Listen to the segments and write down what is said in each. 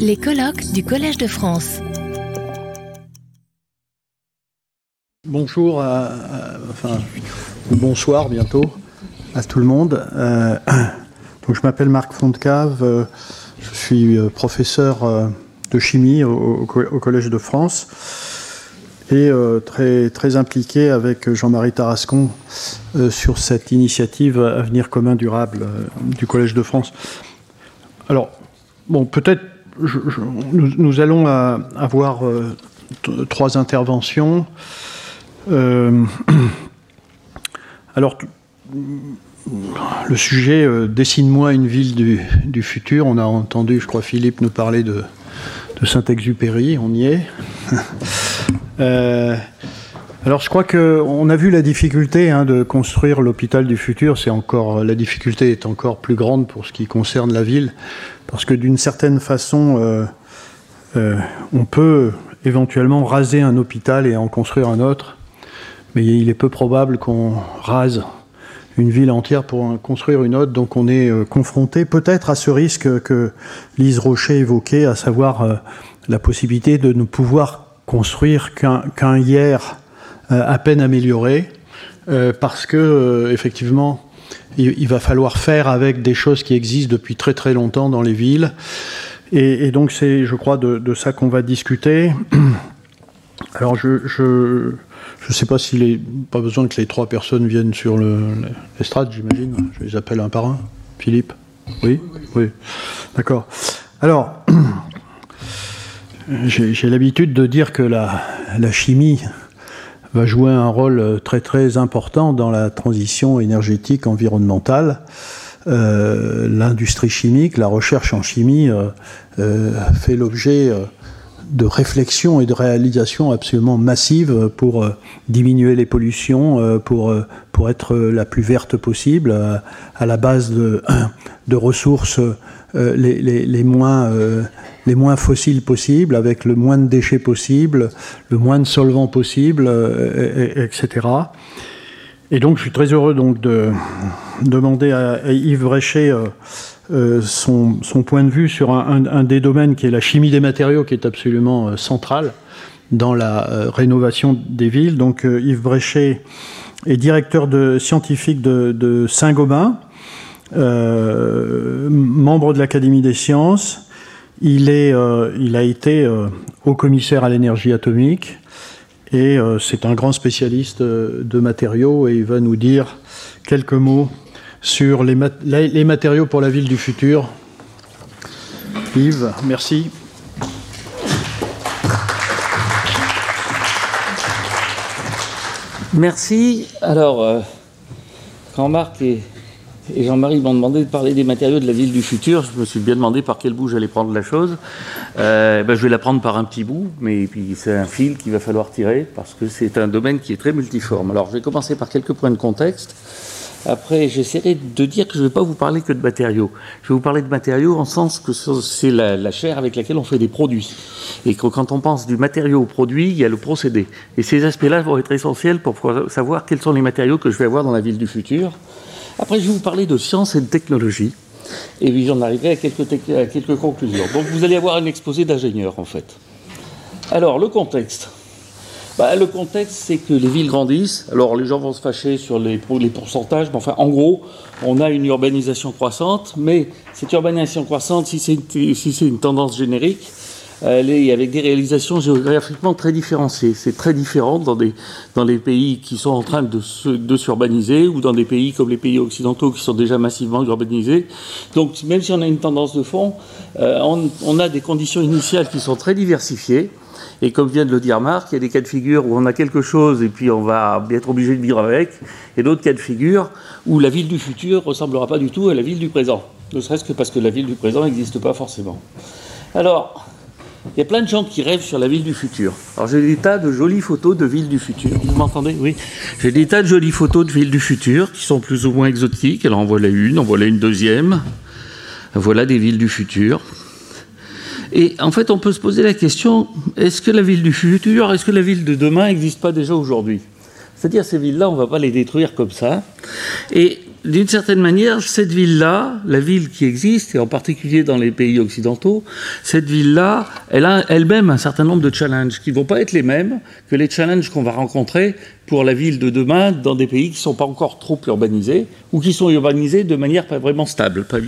Les colloques du Collège de France. Bonjour, à, à- enfin, bonsoir bientôt à tout le monde. Euh, je m'appelle Marc Fontcave, euh, je suis euh, professeur euh, de chimie au, au Co- au Collège de France et euh, très, très impliqué avec Jean-Marie Tarascon euh, sur cette initiative Avenir commun durable euh, du Collège de France. Alors, bon, peut-être nous, allons euh, avoir euh, trois interventions. Euh, alors, le sujet Dessine-moi une ville du, du futur. On a entendu, je crois, Philippe nous parler de, de Saint-Exupéry. On y est. Alors, je crois qu'on a vu la difficulté hein, de construire l'hôpital du futur. C'est encore la difficulté est encore plus grande pour ce qui concerne la ville, parce que d'une certaine façon, euh, euh, on peut éventuellement raser un hôpital et en construire un autre, mais il est peu probable qu'on rase une ville entière pour en construire une autre. Donc, on est euh, confronté peut-être à ce risque que Lise Rocher évoquait, à savoir la possibilité de ne pouvoir construire qu'un hier à peine amélioré, euh, parce que euh, effectivement, il, va falloir faire avec des choses qui existent depuis très très longtemps dans les villes. Et, donc c'est, je crois, de, ça qu'on va discuter. Alors je je sais pas s'il est pas besoin que les trois personnes viennent sur le l'estrade, j'imagine. Je les appelle un par un. Philippe? Oui? Oui. D'accord. Alors. J'ai l'habitude de dire que la, la chimie va jouer un rôle euh, très très important dans la transition énergétique environnementale. Euh, L'industrie chimique, la recherche en chimie euh, fait l'objet de réflexions et de réalisations absolument massives pour diminuer les pollutions, pour, pour être la plus verte possible, à la base de, de ressources les, les, moins, euh, les moins fossiles possibles, avec le moins de déchets possible, le moins de solvants possible, euh, et- et- etc. Et donc, je suis très heureux donc de demander à, Yves Bréchet euh, euh, son, son point de vue sur un, un- des domaines qui est la chimie des matériaux, qui est absolument euh, central dans la euh, rénovation des villes. Donc, euh, Yves Bréchet est directeur de, scientifique de, Saint-Gobain, euh, membre de l'Académie des sciences. Il, est, euh, il a été euh, haut commissaire à l'énergie atomique et euh, c'est un grand spécialiste euh, de matériaux et il va nous dire quelques mots sur les, matériaux pour la ville du futur. Yves, merci. Merci. Alors, euh, quand Marc et, et Jean-Marie m'ont demandé de parler des matériaux de la ville du futur, je me suis bien demandé par quel bout j'allais prendre la chose. Euh, ben, je vais la prendre par un petit bout, mais c'est un fil qu'il va falloir tirer parce que c'est un domaine qui est très multiforme. Alors, je vais commencer par quelques points de contexte. Après, j'essaierai de dire que je ne vais pas vous parler que de matériaux. Je vais vous parler de matériaux en sens que c'est la, la chair avec laquelle on fait des produits. Et que quand on pense du matériau au produit, il y a le procédé. Et ces aspects-là vont être essentiels pour savoir quels sont les matériaux que je vais avoir dans la ville du futur. Après, je vais vous parler de science et de technologie. Et puis j'en arriverai à quelques, à quelques conclusions. Donc vous allez avoir un exposé d'ingénieurs, en fait. Alors, le contexte. Bah, le contexte, c'est que les villes grandissent. Alors, les gens vont se fâcher sur les, pour- les pourcentages, mais enfin, en gros, on a une urbanisation croissante, mais cette urbanisation croissante, si c'est une tendance générique, elle est avec des réalisations géographiquement très différenciées. C'est très différent dans, des, les pays qui sont en train de s'urbaniser ou dans des pays comme les pays occidentaux qui sont déjà massivement urbanisés. Donc, même si on a une tendance de fond, euh, on, on a des conditions initiales qui sont très diversifiées. Et comme vient de le dire Marc, il y a des cas de figure où on a quelque chose et puis on va être obligé de vivre avec, et d'autres cas de figure où la ville du futur ressemblera pas du tout à la ville du présent. Ne serait-ce que parce que la ville du présent n'existe pas forcément. Alors, il y a plein de gens qui rêvent sur la ville du futur. Alors j'ai des tas de jolies photos de villes du futur. Vous m'entendez? Oui. J'ai des tas de jolies photos de villes du futur qui sont plus ou moins exotiques. Alors en voilà une, en voilà une deuxième. Voilà des villes du futur. Et en fait, on peut se poser la question est-ce que la ville du futur, est-ce que la ville de demain n'existe pas déjà aujourd'hui? C'est-à-dire, ces villes-là, on ne va pas les détruire comme ça. Et d'une certaine manière, cette ville-là, la ville qui existe, et en particulier dans les pays occidentaux, cette ville-là, elle a elle-même un certain nombre de challenges qui ne vont pas être les mêmes que les challenges qu'on va rencontrer pour la ville de demain dans des pays qui ne sont pas encore trop urbanisés ou qui sont urbanisés de manière pas vraiment stable, pas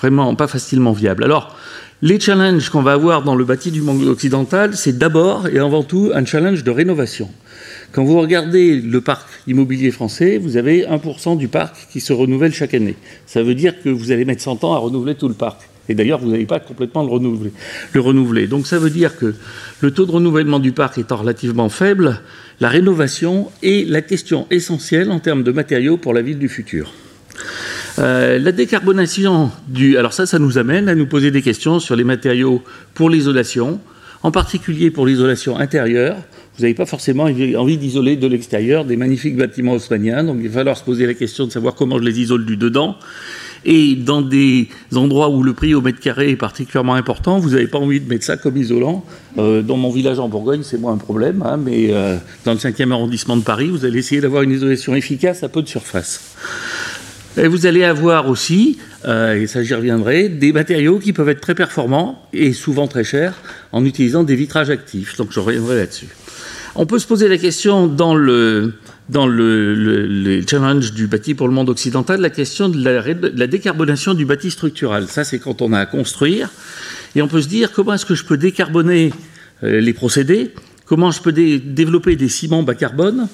vraiment pas facilement viable. Alors, les challenges qu'on va avoir dans le bâti du monde occidental, c'est d'abord et avant tout un challenge de rénovation. Quand vous regardez le parc immobilier français, vous avez 1% du parc qui se renouvelle chaque année. Ça veut dire que vous allez mettre 100 ans à renouveler tout le parc. Et d'ailleurs, vous n'allez pas complètement le renouveler, le renouveler. Donc ça veut dire que le taux de renouvellement du parc étant relativement faible, la rénovation est la question essentielle en termes de matériaux pour la ville du futur. Euh, la décarbonation du... Alors ça, ça nous amène à nous poser des questions sur les matériaux pour l'isolation, en particulier pour l'isolation intérieure. Vous n'avez pas forcément envie d'isoler de l'extérieur des magnifiques bâtiments haussmanniens, donc il va falloir se poser la question de savoir comment je les isole du dedans. Et dans des endroits où le prix au mètre carré est particulièrement important, vous n'avez pas envie de mettre ça comme isolant. Euh, dans mon village en Bourgogne, c'est moins un problème, hein, mais euh, dans le 5e arrondissement de Paris, vous allez essayer d'avoir une isolation efficace à peu de surface. Et vous allez avoir aussi, euh, et ça j'y reviendrai, des matériaux qui peuvent être très performants et souvent très chers en utilisant des vitrages actifs. Donc je reviendrai là-dessus. On peut se poser la question dans le, dans du bâti pour le monde occidental, la question de la, décarbonation du bâti structural. Ça, c'est quand on a à construire. Et on peut se dire comment est-ce que je peux décarboner euh, les procédés? Comment je peux développer des ciments bas carbone?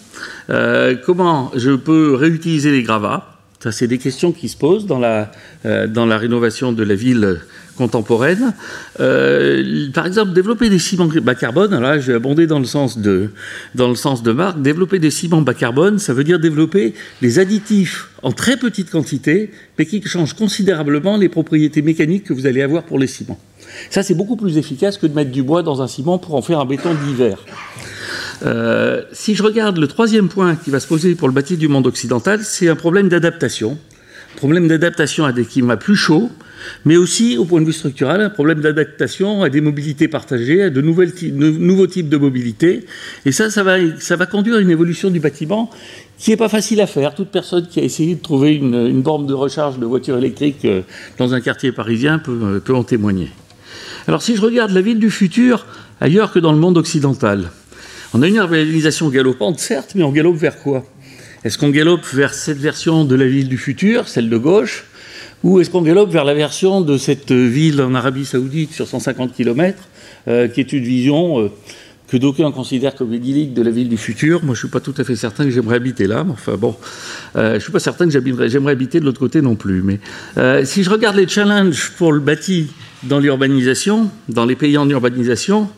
Euh, Comment je peux réutiliser les gravats? Ça, c'est des questions qui se posent dans la, euh, rénovation de la ville contemporaine. Euh, par exemple, développer des ciments bas carbone, là, je vais abonder dans le sens de, dans le sens de Marc, développer des ciments bas carbone, ça veut dire développer des additifs en très petite quantité, mais qui changent considérablement les propriétés mécaniques que vous allez avoir pour les ciments. Ça, c'est beaucoup plus efficace que de mettre du bois dans un ciment pour en faire un béton d'hiver. Euh, si je regarde le troisième point qui va se poser pour le bâti du monde occidental, c'est un problème d'adaptation. Problème d'adaptation à des climats plus chauds, mais aussi, au point de vue structurel, un problème d'adaptation à des mobilités partagées, à de, nouveaux types de mobilité. Et ça, ça va, conduire à une évolution du bâtiment qui n'est pas facile à faire. Toute personne qui a essayé de trouver une, borne de recharge de voiture électrique euh, dans un quartier parisien euh, peut en témoigner. Alors si je regarde la ville du futur ailleurs que dans le monde occidental, on a une urbanisation galopante, certes, mais on galope vers quoi? Est-ce qu'on galope vers cette version de la ville du futur, celle de gauche, ou est-ce qu'on galope vers la version de cette ville en Arabie Saoudite sur 150 km, euh, qui est une vision euh, que d'aucuns considèrent comme idyllique de la ville du futur? Moi, je ne suis pas tout à fait certain que j'aimerais habiter là, mais enfin bon, euh, je ne suis pas certain que j'aimerais habiter de l'autre côté non plus. Mais si je regarde les challenges pour le bâti dans l'urbanisation, dans les pays en urbanisation,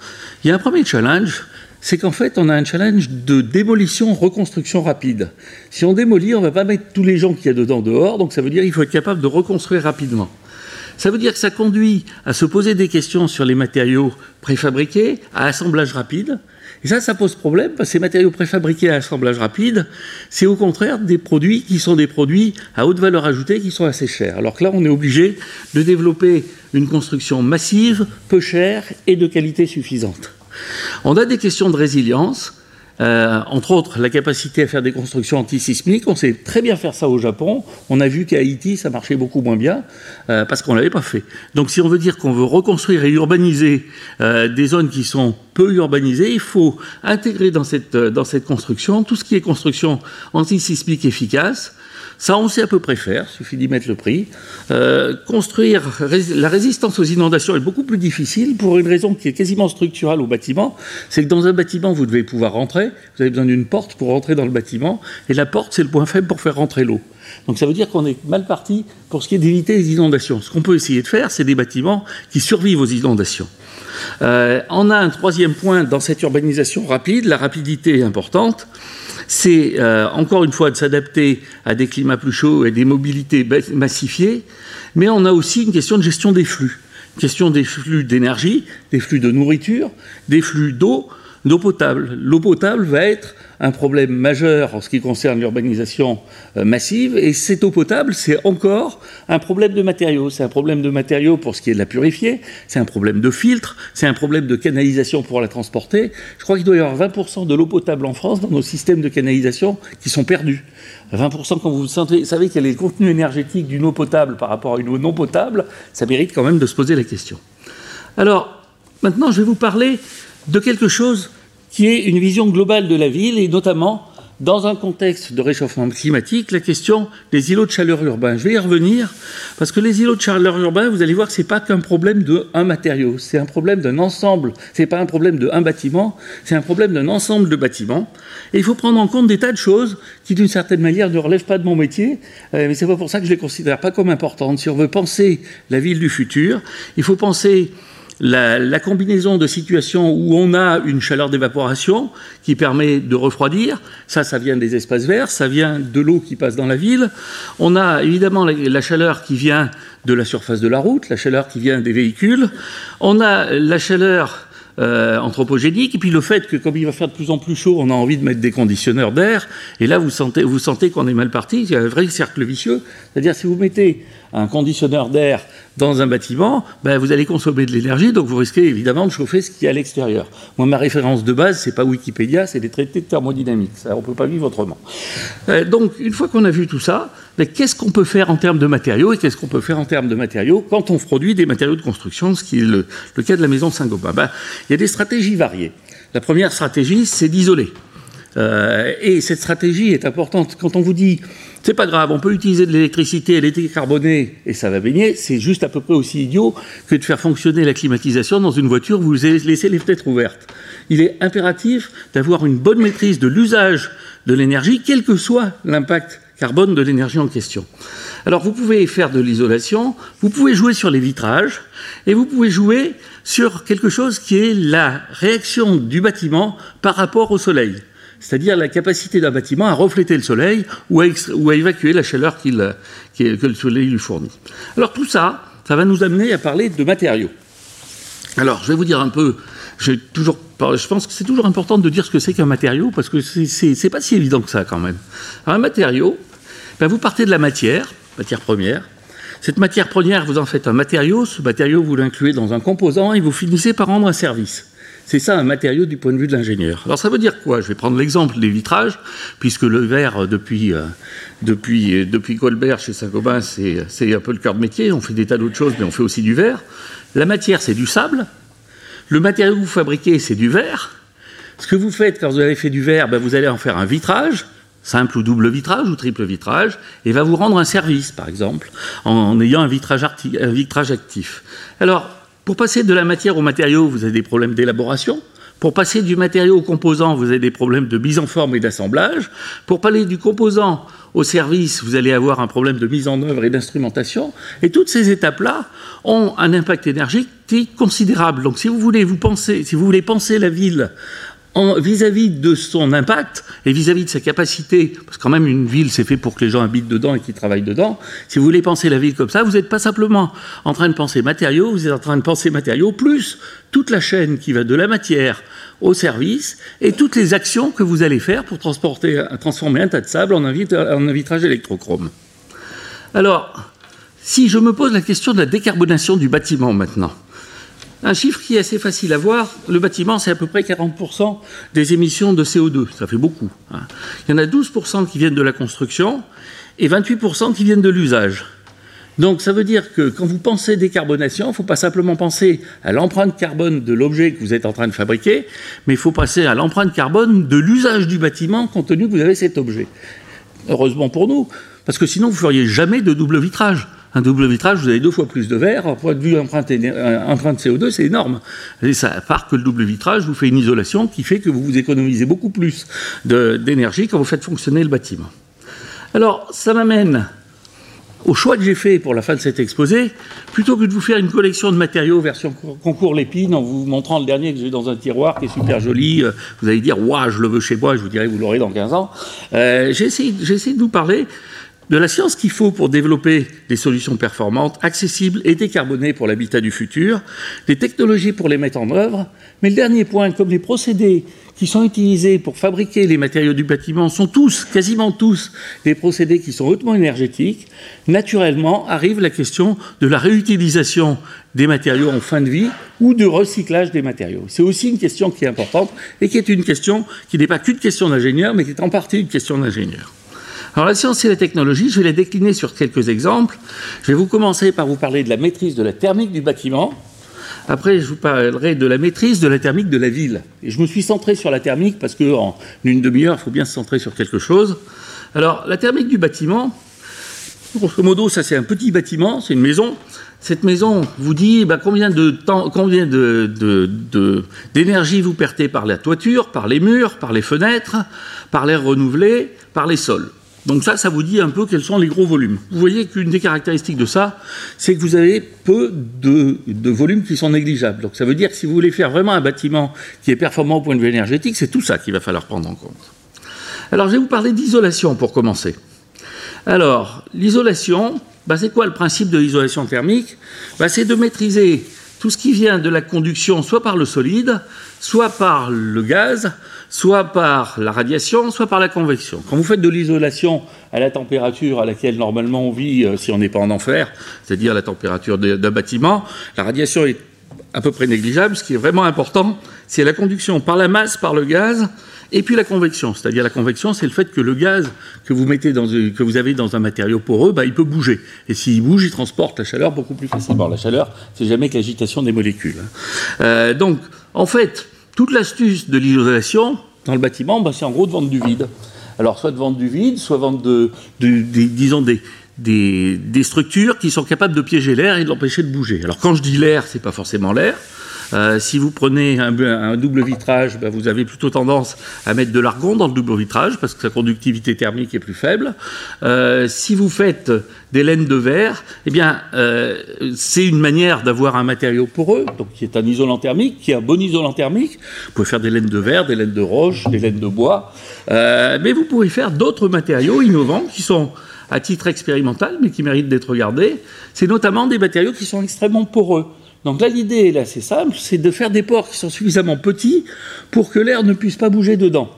il y a un premier challenge c'est qu'en fait, on a un challenge de démolition-reconstruction rapide. Si on démolit, on ne va pas mettre tous les gens qu'il y a dedans dehors, donc ça veut dire qu'il faut être capable de reconstruire rapidement. Ça veut dire que ça conduit à se poser des questions sur les matériaux préfabriqués, à assemblage rapide. Et ça, ça pose problème, parce que ces matériaux préfabriqués à assemblage rapide, c'est au contraire des produits qui sont des produits à haute valeur ajoutée qui sont assez chers. Alors que là, on est obligé de développer une construction massive, peu chère et de qualité suffisante. On a des questions de résilience, euh, entre autres la capacité à faire des constructions antisismiques. On sait très bien faire ça au Japon. On a vu qu'à Haïti, ça marchait beaucoup moins bien euh, parce qu'on ne l'avait pas fait. Donc si on veut dire qu'on veut reconstruire et urbaniser euh, des zones qui sont peu urbanisées, il faut intégrer dans cette, dans cette construction tout ce qui est construction antisismique efficace, ça, on sait à peu près faire, suffit d'y mettre le prix. Euh, construire la résistance aux inondations est beaucoup plus difficile pour une raison qui est quasiment structurelle au bâtiment. C'est que dans un bâtiment, vous devez pouvoir rentrer. Vous avez besoin d'une porte pour rentrer dans le bâtiment. Et la porte, c'est le point faible pour faire rentrer l'eau. Donc ça veut dire qu'on est mal parti pour ce qui est d'éviter les inondations. Ce qu'on peut essayer de faire, c'est des bâtiments qui survivent aux inondations. Euh, on a un troisième point dans cette urbanisation rapide, la rapidité est importante. C'est euh, encore une fois de s'adapter à des climats plus chauds et des mobilités massifiées, mais on a aussi une question de gestion des flux, question des flux d'énergie, des flux de nourriture, des flux d'eau, d'eau potable. L'eau potable va être un problème majeur en ce qui concerne l'urbanisation euh, massive, et cette eau potable, c'est encore un problème de matériaux. C'est un problème de matériaux pour ce qui est de la purifier, c'est un problème de filtre, c'est un problème de canalisation pour la transporter. Je crois qu'il doit y avoir 20% de l'eau potable en France dans nos systèmes de canalisation qui sont perdus. 20% quand vous savez quel est le contenu énergétique d'une eau potable par rapport à une eau non potable, ça mérite quand même de se poser la question. Alors, maintenant, je vais vous parler de quelque chose qui est une vision globale de la ville et notamment dans un contexte de réchauffement climatique, la question des îlots de chaleur urbains. Je vais y revenir parce que les îlots de chaleur urbains, vous allez voir que ce n'est pas qu'un problème d'un matériau, c'est un problème d'un ensemble, ce n'est pas un problème d'un bâtiment, c'est un problème d'un ensemble de bâtiments. Et il faut prendre en compte des tas de choses qui, d'une certaine manière, ne relèvent pas de mon métier, euh, mais c'est pas pour ça que je les considère pas comme importantes. Si on veut penser la ville du futur, il faut penser la, combinaison de situations où on a une chaleur d'évaporation qui permet de refroidir, ça, ça vient des espaces verts, ça vient de l'eau qui passe dans la ville. On a évidemment la, chaleur qui vient de la surface de la route, la chaleur qui vient des véhicules. On a la chaleur euh, anthropogénique, et puis le fait que comme il va faire de plus en plus chaud, on a envie de mettre des conditionneurs d'air, et là vous sentez, vous sentez qu'on est mal parti, il y a un vrai cercle vicieux, c'est-à-dire si vous mettez un conditionneur d'air dans un bâtiment, ben, vous allez consommer de l'énergie, donc vous risquez évidemment de chauffer ce qui est à l'extérieur. Moi, ma référence de base, c'est pas Wikipédia, c'est des traités de thermodynamique. Ça, on peut pas vivre autrement. Euh, donc, une fois qu'on a vu tout ça, ben, qu'est-ce qu'on peut faire en termes de matériaux et qu'est-ce qu'on peut faire en termes de matériaux quand on produit des matériaux de construction, ce qui est le, cas de la maison Saint-Gobain? Ben, Il y a des stratégies variées. La première stratégie, c'est d'isoler. Euh, et cette stratégie est importante. Quand on vous dit c'est pas grave, on peut utiliser de l'électricité, elle est décarbonée et ça va baigner. C'est juste à peu près aussi idiot que de faire fonctionner la climatisation dans une voiture où vous laissez les fenêtres ouvertes. Il est impératif d'avoir une bonne maîtrise de l'usage de l'énergie, quel que soit l'impact carbone de l'énergie en question. Alors vous pouvez faire de l'isolation, vous pouvez jouer sur les vitrages et vous pouvez jouer sur quelque chose qui est la réaction du bâtiment par rapport au soleil c'est-à-dire la capacité d'un bâtiment à refléter le soleil ou à, évacuer la chaleur que le soleil lui fournit. Alors tout ça, ça va nous amener à parler de matériaux. Alors je vais vous dire un peu, toujours, je pense que c'est toujours important de dire ce que c'est qu'un matériau, parce que c'est pas si évident que ça quand même. Un matériau, ben, vous partez de la matière, matière première, cette matière première, vous en faites un matériau, ce matériau, vous l'incluez dans un composant et vous finissez par rendre un service. C'est ça un matériau du point de vue de l'ingénieur. Alors ça veut dire quoi? Je vais prendre l'exemple des vitrages, puisque le verre, depuis, euh, depuis, euh, depuis Colbert chez Saint-Gobain, c'est un peu le cœur de métier. On fait des tas d'autres choses, mais on fait aussi du verre. La matière, c'est du sable. Le matériau que vous fabriquez, c'est du verre. Ce que vous faites quand vous avez fait du verre, ben vous allez en faire un vitrage, simple ou double vitrage ou triple vitrage, et va vous rendre un service, par exemple, en, ayant un vitrage, un vitrage actif. Alors, pour passer de la matière au matériau, vous avez des problèmes d'élaboration. Pour passer du matériau au composant, vous avez des problèmes de mise en forme et d'assemblage. Pour parler du composant au service, vous allez avoir un problème de mise en œuvre et d'instrumentation. Et toutes ces étapes-là ont un impact énergétique considérable. Donc si vous voulez vous penser, si vous voulez penser la ville vis-à-vis de son impact et vis-à-vis de sa capacité, parce que quand même une ville c'est fait pour que les gens habitent dedans et qu'ils travaillent dedans, si vous voulez penser la ville comme ça, vous n'êtes pas simplement en train de penser matériaux, vous êtes en train de penser matériaux plus toute la chaîne qui va de la matière au service et toutes les actions que vous allez faire pour transporter, transformer un tas de sable en un, en un vitrage électrochrome. Alors, si je me pose la question de la décarbonation du bâtiment maintenant, un chiffre qui est assez facile à voir, le bâtiment, c'est à peu près 40% des émissions de CO2. Ça fait beaucoup. Hein. Il y en a 12% qui viennent de la construction et 28% qui viennent de l'usage. Donc ça veut dire que quand vous pensez décarbonation, il ne faut pas simplement penser à l'empreinte carbone de l'objet que vous êtes en train de fabriquer, mais il faut passer à l'empreinte carbone de l'usage du bâtiment compte tenu que vous avez cet objet. Heureusement pour nous, parce que sinon vous ne feriez jamais de double vitrage. Un double vitrage, vous avez deux fois plus de verre. Point de vue empreinte, de CO2, c'est énorme. À part que le double vitrage vous fait une isolation qui fait que vous vous économisez beaucoup plus d'énergie quand vous faites fonctionner le bâtiment. Alors, ça m'amène au choix que j'ai fait pour la fin de cet exposé, plutôt que de vous faire une collection de matériaux version concours Lépine en vous montrant le dernier que j'ai dans un tiroir qui est super joli, euh, vous allez dire, waouh, je le veux chez moi, je vous dirai, vous l'aurez dans 15 ans. Euh, j'ai essayé, de vous parler de la science qu'il faut pour développer des solutions performantes, accessibles et décarbonées pour l'habitat du futur, des technologies pour les mettre en œuvre, mais le dernier point, comme les procédés qui sont utilisés pour fabriquer les matériaux du bâtiment sont tous, quasiment tous, des procédés qui sont hautement énergétiques, naturellement arrive la question de la réutilisation des matériaux en fin de vie ou de recyclage des matériaux. C'est aussi une question qui est importante et qui est une question qui n'est pas qu'une question d'ingénieur, mais qui est en partie une question d'ingénieur. Alors la science et la technologie, je vais les décliner sur quelques exemples. Je vais vous commencer par vous parler de la maîtrise de la thermique du bâtiment, après, je vous parlerai de la maîtrise de la thermique de la ville. Et je me suis centré sur la thermique parce qu'en une demi-heure, il faut bien se centrer sur quelque chose. Alors, la thermique du bâtiment, grosso modo, ça c'est un petit bâtiment, c'est une maison. Cette maison vous dit bah, combien de temps, combien d'énergie vous perdez par la toiture, par les murs, par les fenêtres, par l'air renouvelé, par les sols. Donc ça, ça vous dit un peu quels sont les gros volumes. Vous voyez qu'une des caractéristiques de ça, c'est que vous avez peu de, volumes qui sont négligeables. Donc ça veut dire que si vous voulez faire vraiment un bâtiment qui est performant au point de vue énergétique, c'est tout ça qu'il va falloir prendre en compte. Alors je vais vous parler d'isolation pour commencer. Alors, l'isolation, bah, c'est quoi le principe de l'isolation thermique? Bah, C'est de maîtriser tout ce qui vient de la conduction, soit par le solide, soit par le gaz, soit par la radiation, soit par la convection. Quand vous faites de l'isolation à la température à laquelle normalement on vit euh, si on n'est pas en enfer, c'est-à-dire la température d'un bâtiment, la radiation est à peu près négligeable. Ce qui est vraiment important, c'est la conduction par la masse, par le gaz, et puis la convection. C'est-à-dire la convection, c'est le fait que le gaz que vous, mettez dans, que vous avez dans un matériau poreux, bah, il peut bouger. Et s'il bouge, il transporte la chaleur beaucoup plus facilement. La chaleur, c'est jamais que l'agitation des molécules. Hein. Euh, donc, en fait, toute l'astuce de l'isolation dans le bâtiment, bah, c'est en gros de vendre du vide. Alors, soit de vendre du vide, soit vendre de, disons des, des, structures qui sont capables de piéger l'air et de l'empêcher de bouger. Alors, quand je dis l'air, c'est pas forcément l'air. Euh, si vous prenez un, double vitrage, bah, vous avez plutôt tendance à mettre de l'argon dans le double vitrage parce que sa conductivité thermique est plus faible. Euh, si vous faites des laines de verre, eh bien, euh, c'est une manière d'avoir un matériau poreux, donc qui est un isolant thermique, qui est un bon isolant thermique. Vous pouvez faire des laines de verre, des laines de roche, des laines de bois, mais vous pouvez faire d'autres matériaux innovants qui sont à titre expérimental, mais qui méritent d'être regardés. C'est notamment des matériaux qui sont extrêmement poreux. Donc là, l'idée est assez simple, c'est de faire des pores qui sont suffisamment petits pour que l'air ne puisse pas bouger dedans.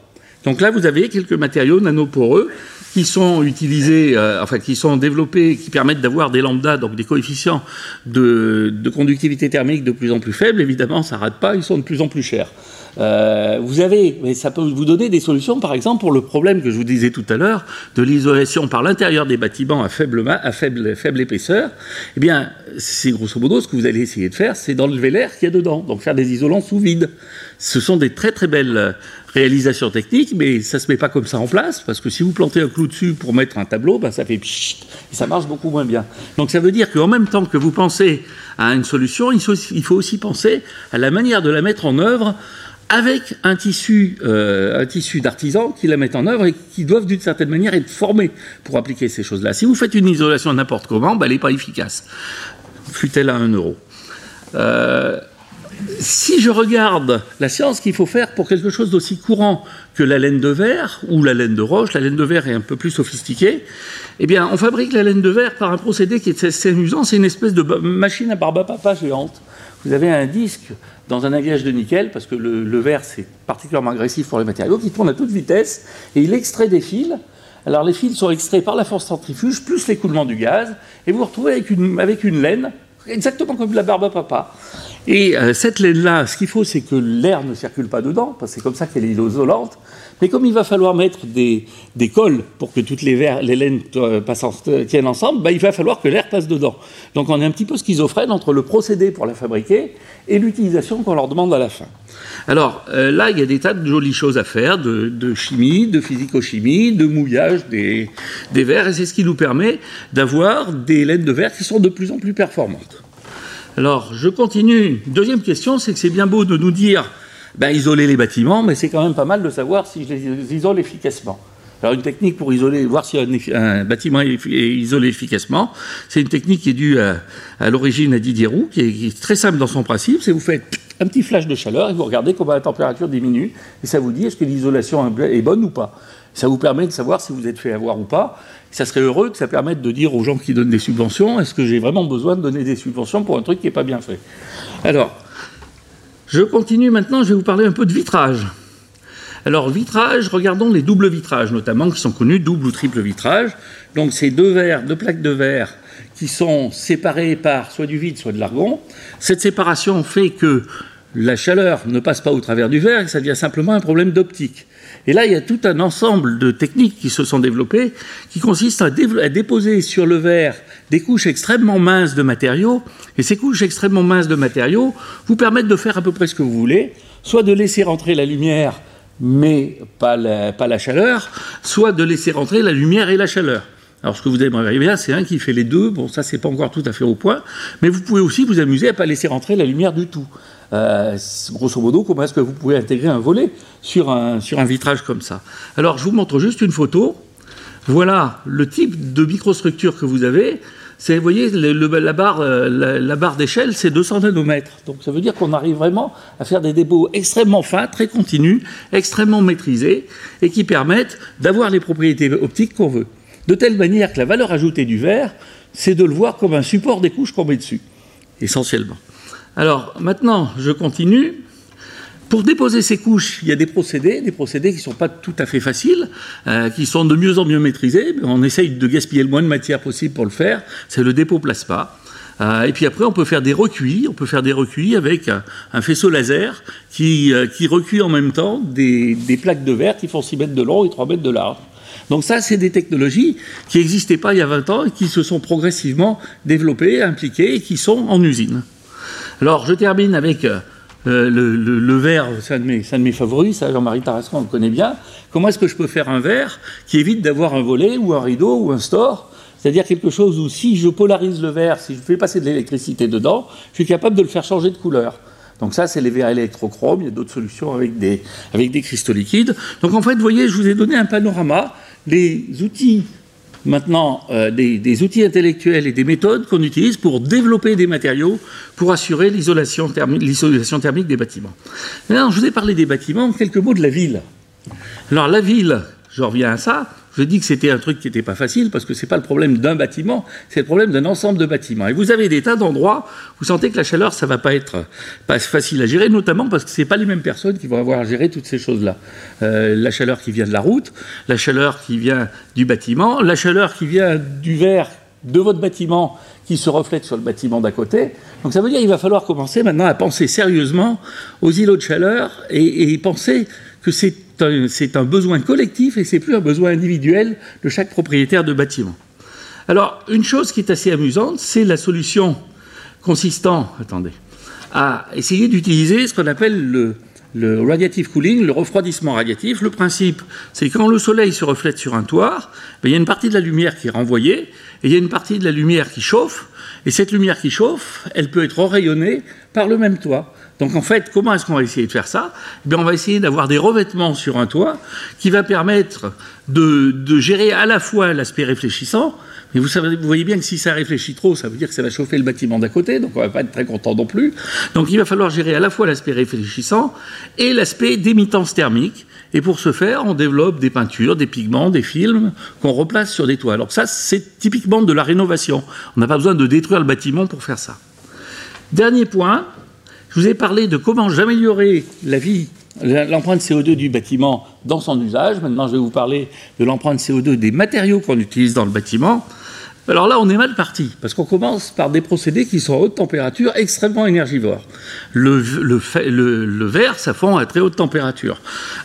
Donc là, vous avez quelques matériaux nanoporeux qui sont utilisés, euh, enfin qui sont développés, qui permettent d'avoir des lambdas, donc des coefficients de, de, conductivité thermique de plus en plus faibles. Évidemment, ça ne rate pas, ils sont de plus en plus chers. Euh, vous avez, mais ça peut vous donner des solutions, par exemple, pour le problème que je vous disais tout à l'heure de l'isolation par l'intérieur des bâtiments à faible, épaisseur. Eh bien, c'est grosso modo ce que vous allez essayer de faire, c'est d'enlever l'air qu'il y a dedans, donc faire des isolants sous vide. Ce sont des très très belles réalisations techniques, mais ça se met pas comme ça en place, parce que si vous plantez un clou dessus pour mettre un tableau, ben ça fait pchit, et ça marche beaucoup moins bien. Donc ça veut dire qu'en même temps que vous pensez à une solution, il faut aussi penser à la manière de la mettre en œuvre avec un tissu, euh, un tissu d'artisans qui la mettent en œuvre et qui doivent d'une certaine manière être formés pour appliquer ces choses-là. Si vous faites une isolation n'importe comment, ben, elle n'est pas efficace. Fut-elle à 1 euro. Euh, si je regarde la science qu'il faut faire pour quelque chose d'aussi courant que la laine de verre ou la laine de roche, la laine de verre est un peu plus sophistiquée, eh bien, on fabrique la laine de verre par un procédé qui est assez amusant, c'est une espèce de machine à barbe à papa géante. Vous avez un disque dans un alliage de nickel, parce que le, verre c'est particulièrement agressif pour les matériaux, qui tourne à toute vitesse, et il extrait des fils. Alors les fils sont extraits par la force centrifuge, plus l'écoulement du gaz, et vous vous retrouvez avec une, avec une laine, exactement comme la barbe à papa. Et euh, cette laine-là, ce qu'il faut, c'est que l'air ne circule pas dedans, parce que c'est comme ça qu'elle est isolante. Mais comme il va falloir mettre des, des cols pour que toutes les, laines euh, tiennent ensemble, bah, il va falloir que l'air passe dedans. Donc on est un petit peu schizophrène entre le procédé pour la fabriquer et l'utilisation qu'on leur demande à la fin. Alors euh, là, il y a des tas de jolies choses à faire, de, chimie, de physico-chimie, de mouillage des, verres, et c'est ce qui nous permet d'avoir des laines de verre qui sont de plus en plus performantes. Alors, je continue. Deuxième question, c'est que c'est bien beau de nous dire ben, isoler les bâtiments, mais c'est quand même pas mal de savoir si je les isole efficacement. Alors une technique pour isoler, voir si un, bâtiment est, isolé efficacement, c'est une technique qui est due à, l'origine à Didier Roux, qui est, très simple dans son principe, c'est vous faites un petit flash de chaleur et vous regardez comment la température diminue, et ça vous dit est-ce que l'isolation est bonne ou pas. Ça vous permet de savoir si vous êtes fait avoir ou pas. Ça serait heureux que ça permette de dire aux gens qui donnent des subventions, est-ce que j'ai vraiment besoin de donner des subventions pour un truc qui n'est pas bien fait Alors, je continue maintenant, je vais vous parler un peu de vitrage. Alors, vitrage, regardons les doubles vitrages, notamment, qui sont connus, double ou triple vitrage. Donc, c'est deux verres, deux plaques de verre qui sont séparées par soit du vide, soit de l'argon. Cette séparation fait que la chaleur ne passe pas au travers du verre ça devient simplement un problème d'optique. Et là, il y a tout un ensemble de techniques qui se sont développées qui consistent à, déposer sur le verre des couches extrêmement minces de matériaux. Et ces couches extrêmement minces de matériaux vous permettent de faire à peu près ce que vous voulez, soit de laisser rentrer la lumière mais pas la, pas la chaleur, soit de laisser rentrer la lumière et la chaleur. Alors ce que vous aimeriez bien, c'est un qui fait les deux. Bon, ça c'est pas encore tout à fait au point, mais vous pouvez aussi vous amuser à pas laisser rentrer la lumière du tout. Euh, grosso modo, comment est-ce que vous pouvez intégrer un volet sur un, sur un vitrage comme ça? Alors, je vous montre juste une photo. Voilà le type de microstructure que vous avez. vous voyez, la barre, euh, la, barre d'échelle, c'est 200 nanomètres. Donc ça veut dire qu'on arrive vraiment à faire des dépôts extrêmement fins, très continus, extrêmement maîtrisés, et qui permettent d'avoir les propriétés optiques qu'on veut. De telle manière que la valeur ajoutée du verre, c'est de le voir comme un support des couches qu'on met dessus, essentiellement. Alors maintenant, je continue. Pour déposer ces couches, il y a des procédés, des procédés qui ne sont pas tout à fait faciles, euh, qui sont de mieux en mieux maîtrisés. On essaye de gaspiller le moins de matière possible pour le faire. C'est le dépôt plasma. Euh, et puis après, on peut faire des recuits. On peut faire des recuits avec un, faisceau laser qui, euh, recuit en même temps des, des, plaques de verre qui font 6 mètres de long et 3 mètres de large. Donc ça, c'est des technologies qui n'existaient pas il y a 20 ans et qui se sont progressivement développées, impliquées et qui sont en usine. Alors, je termine avec euh, le, verre, c'est un, de mes favoris, ça Jean-Marie Tarascon le connaît bien. Comment est-ce que je peux faire un verre qui évite d'avoir un volet ou un rideau ou un store C'est-à-dire quelque chose où si je polarise le verre, si je fais passer de l'électricité dedans, je suis capable de le faire changer de couleur. Donc ça, c'est les verres électrochromes. Il y a d'autres solutions avec des, avec des cristaux liquides. Donc en fait, vous voyez, je vous ai donné un panorama. Les outils maintenant euh, des, outils intellectuels et des méthodes qu'on utilise pour développer des matériaux pour assurer l'isolation thermique, thermique des bâtiments. Maintenant, je vous ai parlé des bâtiments, quelques mots de la ville. Alors la ville, je reviens à ça, je dis que c'était un truc qui n'était pas facile parce que ce n'est pas le problème d'un bâtiment, c'est le problème d'un ensemble de bâtiments. Et vous avez des tas d'endroits vous sentez que la chaleur, ça ne va pas être facile à gérer, notamment parce que ce n'est pas les mêmes personnes qui vont avoir à gérer toutes ces choses-là. Euh, la chaleur qui vient de la route, la chaleur qui vient du bâtiment, la chaleur qui vient du verre de votre bâtiment qui se reflète sur le bâtiment d'à côté. Donc ça veut dire qu'il va falloir commencer maintenant à penser sérieusement aux îlots de chaleur et penser que c'est c'est un besoin collectif et c'est plus un besoin individuel de chaque propriétaire de bâtiment. Alors, une chose qui est assez amusante, c'est la solution consistant, attendez, à essayer d'utiliser ce qu'on appelle le, radiative cooling, le refroidissement radiatif. Le principe, c'est quand le soleil se reflète sur un toit, ben, il y a une partie de la lumière qui est renvoyée et il y a une partie de la lumière qui chauffe. Et cette lumière qui chauffe, elle peut être rayonnée par le même toit. Donc en fait, comment est-ce qu'on va essayer de faire ça? Eh On va essayer d'avoir des revêtements sur un toit qui va permettre de, gérer à la fois l'aspect réfléchissant, mais vous, savez, vous, voyez bien que si ça réfléchit trop, ça veut dire que ça va chauffer le bâtiment d'à côté, donc on ne va pas être très content non plus. Donc il va falloir gérer à la fois l'aspect réfléchissant et l'aspect d'émittance thermique. Et pour ce faire, on développe des peintures, des pigments, des films qu'on replace sur des toits. Alors ça, c'est typiquement de la rénovation. On n'a pas besoin de détruire le bâtiment pour faire ça. Dernier point, je vous ai parlé de comment j'améliorais la vie, l'empreinte CO2 du bâtiment dans son usage. Maintenant, je vais vous parler de l'empreinte CO2 des matériaux qu'on utilise dans le bâtiment. Alors là, on est mal parti, parce qu'on commence par des procédés qui sont à haute température, extrêmement énergivores. Le, verre, ça fond à très haute température.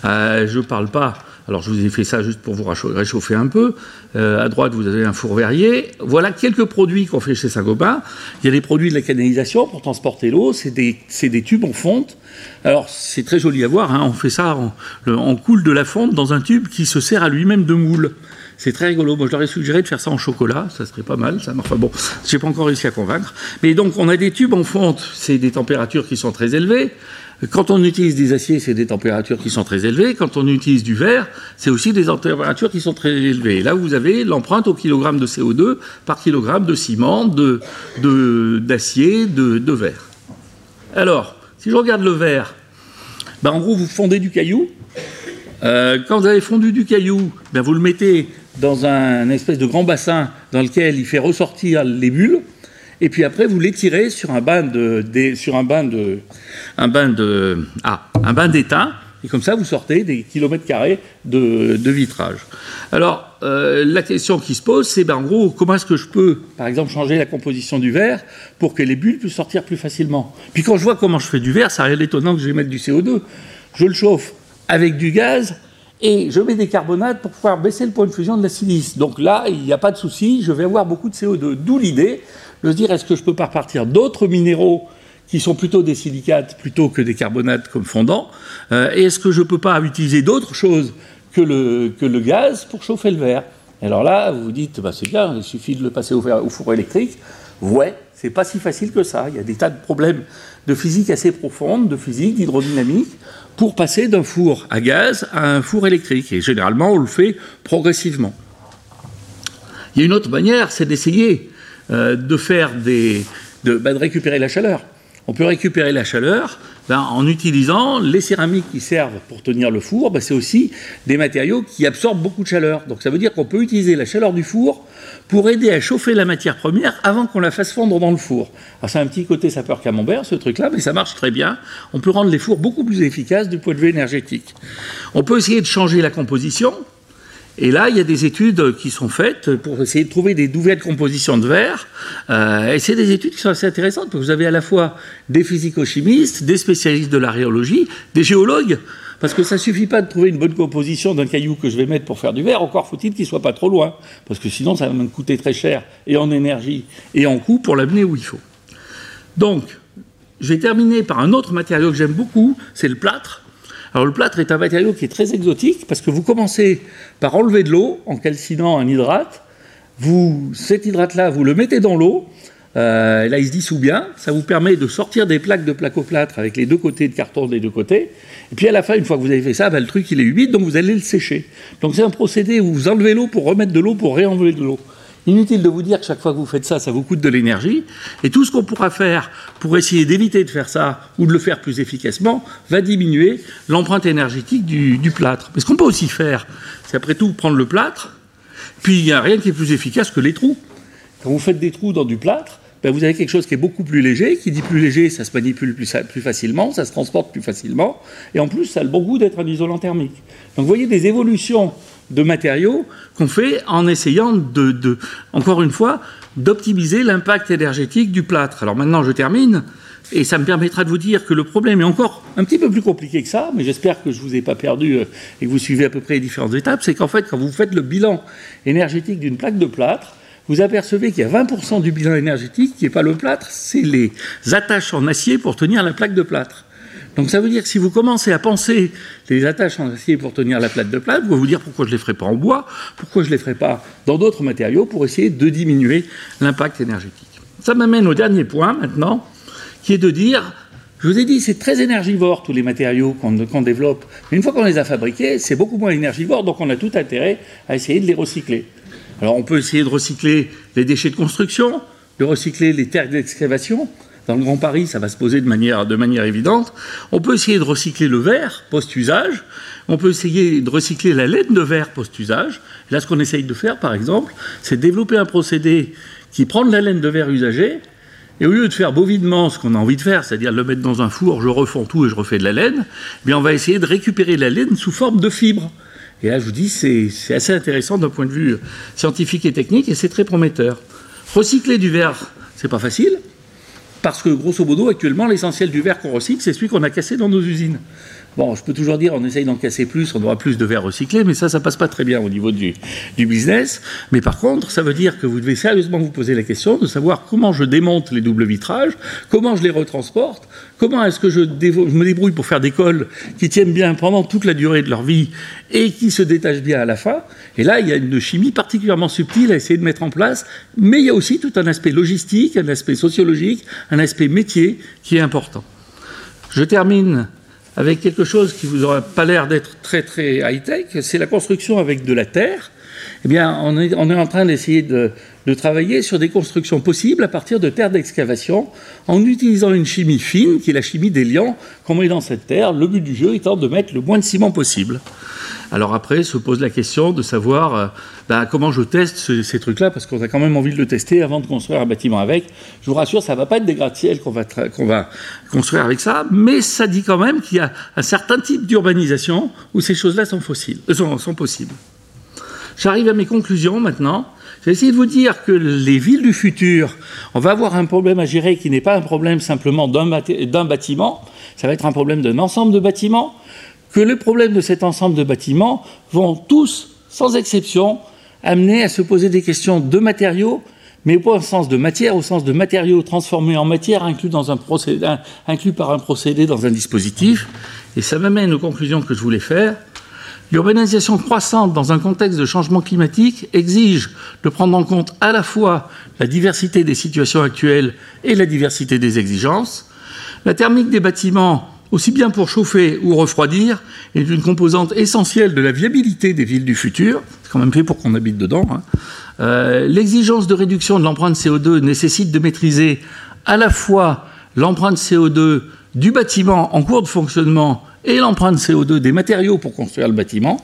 Euh, je ne parle pas alors je vous ai fait ça juste pour vous réchauffer un peu. Euh, à droite, vous avez un four verrier. Voilà quelques produits qu'on fait chez Saint-Gobain. Il y a des produits de la canalisation pour transporter l'eau. C'est des, tubes en fonte. Alors c'est très joli à voir. Hein. On fait ça, on, coule de la fonte dans un tube qui se sert à lui-même de moule. C'est très rigolo. Moi, je leur ai suggéré de faire ça en chocolat. Ça serait pas mal. Ça. Enfin bon, pas encore réussi à convaincre. Mais donc, on a des tubes en fonte. C'est des températures qui sont très élevées. Quand on utilise des aciers, c'est des températures qui sont très élevées. Quand on utilise du verre, c'est aussi des températures qui sont très élevées. Là, vous avez l'empreinte au kilogramme de CO2 par kilogramme de ciment, d'acier, de, de, verre. Alors, si je regarde le verre, ben en gros, vous fondez du caillou. Euh, quand vous avez fondu du caillou, ben vous le mettez dans un espèce de grand bassin dans lequel il fait ressortir les bulles. Et puis après, vous l'étirez sur un bain de, sur un bain de, un bain de, ah, un bain d'étain. Et comme ça, vous sortez des kilomètres carrés de, vitrage. Alors, euh, la question qui se pose, c'est ben, en gros, comment est-ce que je peux, par exemple, changer la composition du verre pour que les bulles puissent sortir plus facilement? Puis quand je vois comment je fais du verre, ça rien d'étonnant que je vais mettre du CO2. Je le chauffe avec du gaz et je mets des carbonates pour pouvoir baisser le point de fusion de la silice. Donc là, il n'y a pas de souci, je vais avoir beaucoup de CO2. D'où l'idée de se dire est-ce que je peux pas partir d'autres minéraux qui sont plutôt des silicates plutôt que des carbonates comme fondants euh, Et est-ce que je peux pas utiliser d'autres choses que le, gaz pour chauffer le verre? Alors là, vous vous dites, bah, c'est bien, il suffit de le passer au, au four électrique. Ouais, c'est pas si facile que ça. Il y a des tas de problèmes de physique assez profonde, de physique, d'hydrodynamique, pour passer d'un four à gaz à un four électrique. Et généralement, on le fait progressivement. Il y a une autre manière, c'est d'essayer euh, de faire des, de, bah, de récupérer la chaleur. On peut récupérer la chaleur ben, en utilisant les céramiques qui servent pour tenir le four. Ben, c'est aussi des matériaux qui absorbent beaucoup de chaleur. Donc ça veut dire qu'on peut utiliser la chaleur du four pour aider à chauffer la matière première avant qu'on la fasse fondre dans le four. Alors c'est un petit côté sapeur camembert ce truc-là, mais ça marche très bien. On peut rendre les fours beaucoup plus efficaces du point de vue énergétique. On peut essayer de changer la composition. Et là, il y a des études qui sont faites pour essayer de trouver des nouvelles compositions de verre. Euh, et c'est des études qui sont assez intéressantes, parce que vous avez à la fois des physico-chimistes, des spécialistes de la rhéologie, des géologues, parce que ça ne suffit pas de trouver une bonne composition d'un caillou que je vais mettre pour faire du verre, encore faut-il qu'il soit pas trop loin, parce que sinon ça va me coûter très cher, et en énergie, et en coût, pour l'amener où il faut. Donc, je vais terminer par un autre matériau que j'aime beaucoup, c'est le plâtre. Alors le plâtre est un matériau qui est très exotique parce que vous commencez par enlever de l'eau en calcinant un hydrate. Vous, cet hydrate-là, vous le mettez dans l'eau. Euh, là, il se dissout bien. Ça vous permet de sortir des plaques de plaque au plâtre avec les deux côtés de carton des deux côtés. Et puis à la fin, une fois que vous avez fait ça, ben, le truc il est humide, donc vous allez le sécher. Donc c'est un procédé où vous enlevez l'eau pour remettre de l'eau pour réenlever de l'eau. Inutile de vous dire que chaque fois que vous faites ça, ça vous coûte de l'énergie. Et tout ce qu'on pourra faire pour essayer d'éviter de faire ça ou de le faire plus efficacement va diminuer l'empreinte énergétique du, plâtre. Mais ce qu'on peut aussi faire, c'est après tout prendre le plâtre, puis il n'y a rien qui est plus efficace que les trous. Quand vous faites des trous dans du plâtre, ben vous avez quelque chose qui est beaucoup plus léger. Qui dit plus léger, ça se manipule plus, plus, facilement, ça se transporte plus facilement, et en plus, ça a le bon goût d'être un isolant thermique. Donc vous voyez des évolutions de matériaux qu'on fait en essayant de, encore une fois, d'optimiser l'impact énergétique du plâtre. Alors maintenant, je termine, et ça me permettra de vous dire que le problème est encore un petit peu plus compliqué que ça, mais j'espère que je ne vous ai pas perdu euh, et que vous suivez à peu près les différentes étapes, c'est qu'en fait, quand vous faites le bilan énergétique d'une plaque de plâtre, vous apercevez qu'il y a 20% du bilan énergétique qui n'est pas le plâtre, c'est les attaches en acier pour tenir la plaque de plâtre. Donc ça veut dire que si vous commencez à penser les attaches en acier pour tenir la plate de plate, vous allez vous dire pourquoi je ne les ferai pas en bois, pourquoi je ne les ferai pas dans d'autres matériaux pour essayer de diminuer l'impact énergétique. Ça m'amène au dernier point maintenant, qui est de dire, je vous ai dit, c'est très énergivore tous les matériaux qu'on développe, mais une fois qu'on les a fabriqués, c'est beaucoup moins énergivore, donc on a tout intérêt à essayer de les recycler. Alors on peut essayer de recycler les déchets de construction, de recycler les terres d'excavation, dans le Grand Paris, ça va se poser de manière, de manière évidente. On peut essayer de recycler le verre post-usage. On peut essayer de recycler la laine de verre post-usage. Là, ce qu'on essaye de faire, par exemple, c'est développer un procédé qui prend de la laine de verre usagée, et au lieu de faire bovidement ce qu'on a envie de faire, c'est-à-dire le mettre dans un four, je refonds tout et je refais de la laine, eh bien on va essayer de récupérer la laine sous forme de fibres. Et là, je vous dis, c'est assez intéressant d'un point de vue scientifique et technique, et c'est très prometteur. Recycler du verre, c'est pas facile. Parce que, grosso modo, actuellement, l'essentiel du verre qu'on recycle, c'est celui qu'on a cassé dans nos usines. Bon, je peux toujours dire, on essaye d'en casser plus, on aura plus de verre recyclé, mais ça, ça passe pas très bien au niveau du, du, business. Mais par contre, ça veut dire que vous devez sérieusement vous poser la question de savoir comment je démonte les doubles vitrages, comment je les retransporte, comment est-ce que je, je, me débrouille pour faire des cols qui tiennent bien pendant toute la durée de leur vie et qui se détachent bien à la fin. Et là, il y a une chimie particulièrement subtile à essayer de mettre en place, mais il y a aussi tout un aspect logistique, un aspect sociologique, un aspect métier qui est important. Je termine avec quelque chose qui vous aura pas l'air d'être très très high-tech, c'est la construction avec de la terre. Eh bien, on est, on est en train d'essayer de, de travailler sur des constructions possibles à partir de terres d'excavation en utilisant une chimie fine, qui est la chimie des liants qu'on met dans cette terre, le but du jeu étant de mettre le moins de ciment possible. Alors après, se pose la question de savoir euh, bah, comment je teste ces trucs-là, parce qu'on a quand même envie de le tester avant de construire un bâtiment avec. Je vous rassure, ça ne va pas être des gratte-ciel qu'on va, construire avec ça, mais ça dit quand même qu'il y a un certain type d'urbanisation où ces choses-là sont, euh, possibles. J'arrive à mes conclusions maintenant. J'ai de vous dire que les villes du futur, on va avoir un problème à gérer qui n'est pas un problème simplement d'un bâtiment, ça va être un problème d'un ensemble de bâtiments, que le problème de cet ensemble de bâtiments vont tous, sans exception, amener à se poser des questions de matériaux, mais pas au sens de matière, au sens de matériaux transformés en matière, inclus par un procédé dans un dispositif. Et ça m'amène aux conclusions que je voulais faire. L'urbanisation croissante dans un contexte de changement climatique exige de prendre en compte à la fois la diversité des situations actuelles et la diversité des exigences. La thermique des bâtiments aussi bien pour chauffer ou refroidir, est une composante essentielle de la viabilité des villes du futur. C'est quand même fait pour qu'on habite dedans. Hein. Euh, l'exigence de réduction de l'empreinte CO2 nécessite de maîtriser à la fois l'empreinte CO2 du bâtiment en cours de fonctionnement et l'empreinte CO2 des matériaux pour construire le bâtiment.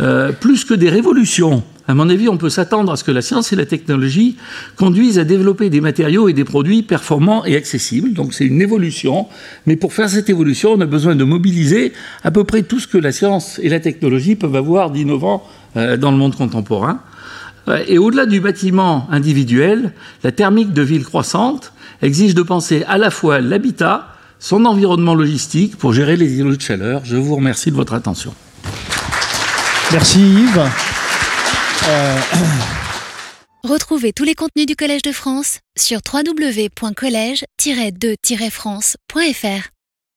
Euh, plus que des révolutions à mon avis, on peut s'attendre à ce que la science et la technologie conduisent à développer des matériaux et des produits performants et accessibles. Donc c'est une évolution. Mais pour faire cette évolution, on a besoin de mobiliser à peu près tout ce que la science et la technologie peuvent avoir d'innovant euh, dans le monde contemporain. Euh, et au-delà du bâtiment individuel, la thermique de ville croissante exige de penser à la fois l'habitat, son environnement logistique pour gérer les îlots de chaleur. Je vous remercie de votre attention. Merci Yves. Euh, Retrouvez tous les contenus du Collège de France sur www.colège-2-france.fr.